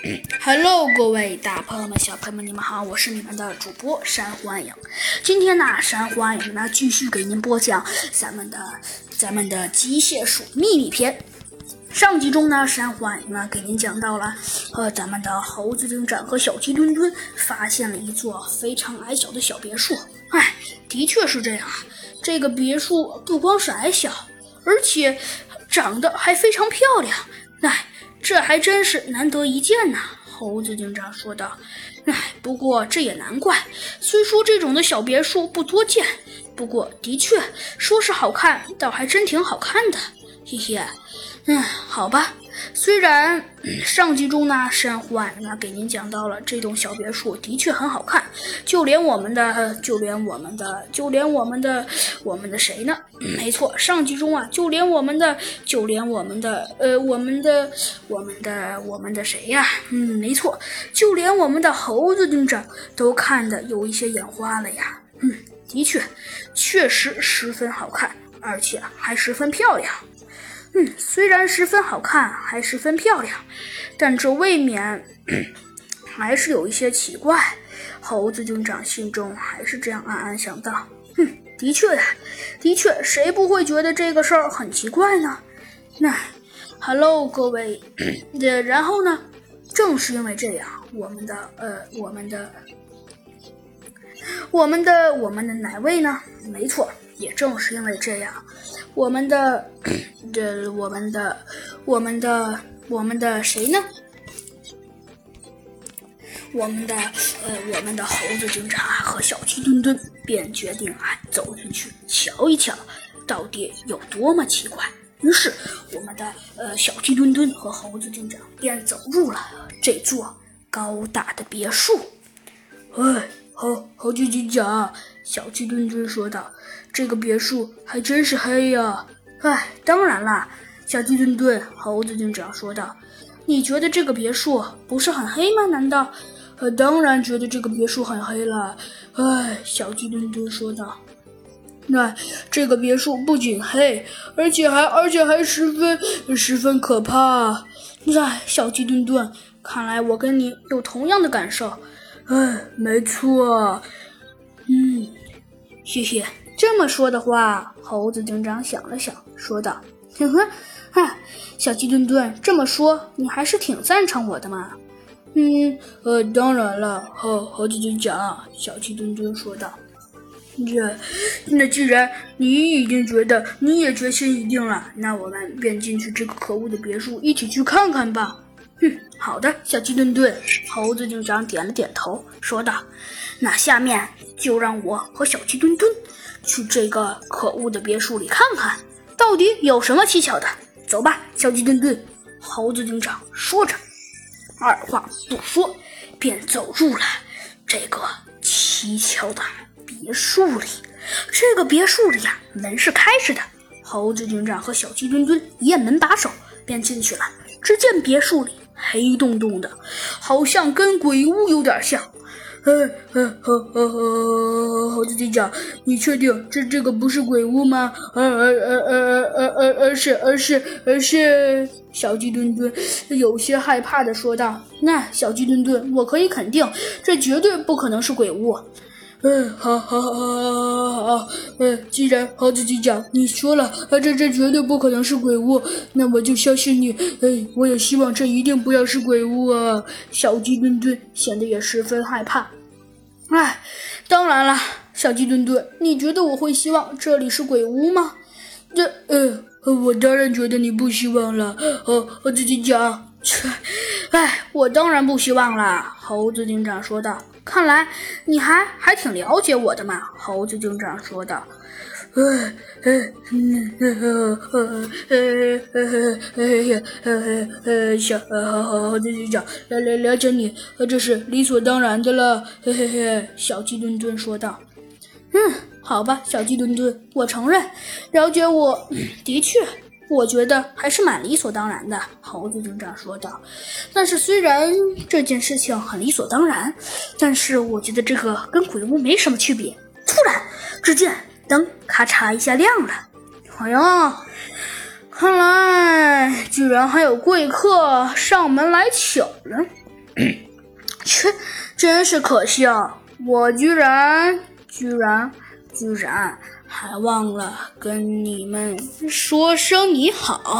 Hello，各位大朋友们、小朋友们，你们好，我是你们的主播山欢迎。今天呢，山欢迎呢继续给您播讲咱们的咱们的机械鼠秘密篇。上集中呢，山欢迎呢给您讲到了，呃，咱们的猴子警长和小鸡墩墩发现了一座非常矮小的小别墅。哎，的确是这样啊，这个别墅不光是矮小，而且长得还非常漂亮。哎。这还真是难得一见呐，猴子警长说道。唉，不过这也难怪。虽说这种的小别墅不多见，不过的确说是好看，倒还真挺好看的。嘿嘿，嗯，好吧。虽然上集中呢，山户爱呢给您讲到了这栋小别墅的确很好看，就连我们的，就连我们的，就连我们的，我们的谁呢？没错，上集中啊，就连我们的，就连我们的，呃，我们的，我们的，我们的谁呀？嗯，没错，就连我们的猴子警长都看的有一些眼花了呀。嗯，的确，确实十分好看，而且还十分漂亮。虽然十分好看，还十分漂亮，但这未免还是有一些奇怪。猴子警长心中还是这样暗暗想到：哼，的确呀，的确，谁不会觉得这个事儿很奇怪呢？那，Hello，各位，呃，然后呢？正是因为这样，我们的，呃，我们的，我们的，我们的哪位呢？没错。也正是因为这样，我们的这我们的我们的我们的谁呢？我们的呃我们的猴子警察和小鸡墩墩便决定啊走进去瞧一瞧，到底有多么奇怪。于是我们的呃小鸡墩墩和猴子警长便走入了这座高大的别墅。哎。猴猴子警长，小鸡墩墩说道：“这个别墅还真是黑呀！”哎，当然啦，小鸡墩墩，猴子警长说道：“你觉得这个别墅不是很黑吗？难道？”“呃，当然觉得这个别墅很黑了。”哎，小鸡墩墩说道：“那这个别墅不仅黑，而且还而且还十分十分可怕。”哎，小鸡墩墩，看来我跟你有同样的感受。哎，没错，嗯，谢谢。这么说的话，猴子警长想了想，说道：“呵呵，哈，小鸡墩墩，这么说，你还是挺赞成我的嘛？”嗯，呃，当然了，猴猴子警长，小鸡墩墩说道：“这，那既然你已经觉得，你也决心已定了，那我们便进去这个可恶的别墅，一起去看看吧。”哼，好的，小鸡墩墩。猴子警长点了点头，说道：“那下面就让我和小鸡墩墩去这个可恶的别墅里看看，到底有什么蹊跷的。走吧，小鸡墩墩。”猴子警长说着，二话不说，便走入了这个蹊跷的别墅里。这个别墅里呀，门是开着的。猴子警长和小鸡墩墩一按门把手，便进去了。只见别墅里。黑洞洞的，好像跟鬼屋有点像。呃呃呃呃，猴子警长，你确定这这个不是鬼屋吗？而而而而而而而是而是而是，小鸡墩墩有些害怕的说道：“那小鸡墩墩，我可以肯定，这绝对不可能是鬼屋。”嗯，好，好，好，好，好，好，嗯，既然猴子警长你说了，啊，这这绝对不可能是鬼屋，那我就相信你。哎，我也希望这一定不要是鬼屋啊！小鸡墩墩显得也十分害怕。哎，当然了，小鸡墩墩，你觉得我会希望这里是鬼屋吗？这，呃，我当然觉得你不希望了。哦，猴子警长，切，哎，我当然不希望了。猴子警长说道。看来你还还挺了解我的嘛，猴子警长说道。呃呃呃呃呃呃呃呃呃小猴猴猴子警长了了了解你，这是理所当然的了。嘿嘿嘿，小鸡墩墩说道。嗯，好吧，小鸡墩墩，我承认，了解我的确。我觉得还是蛮理所当然的，猴子警长说道。但是虽然这件事情很理所当然，但是我觉得这个跟鬼屋没什么区别。突然，只见灯咔嚓一下亮了。哎呀，看来居然还有贵客上门来抢了。切，真是可笑！我居然居然居然还忘了跟你们说声你好。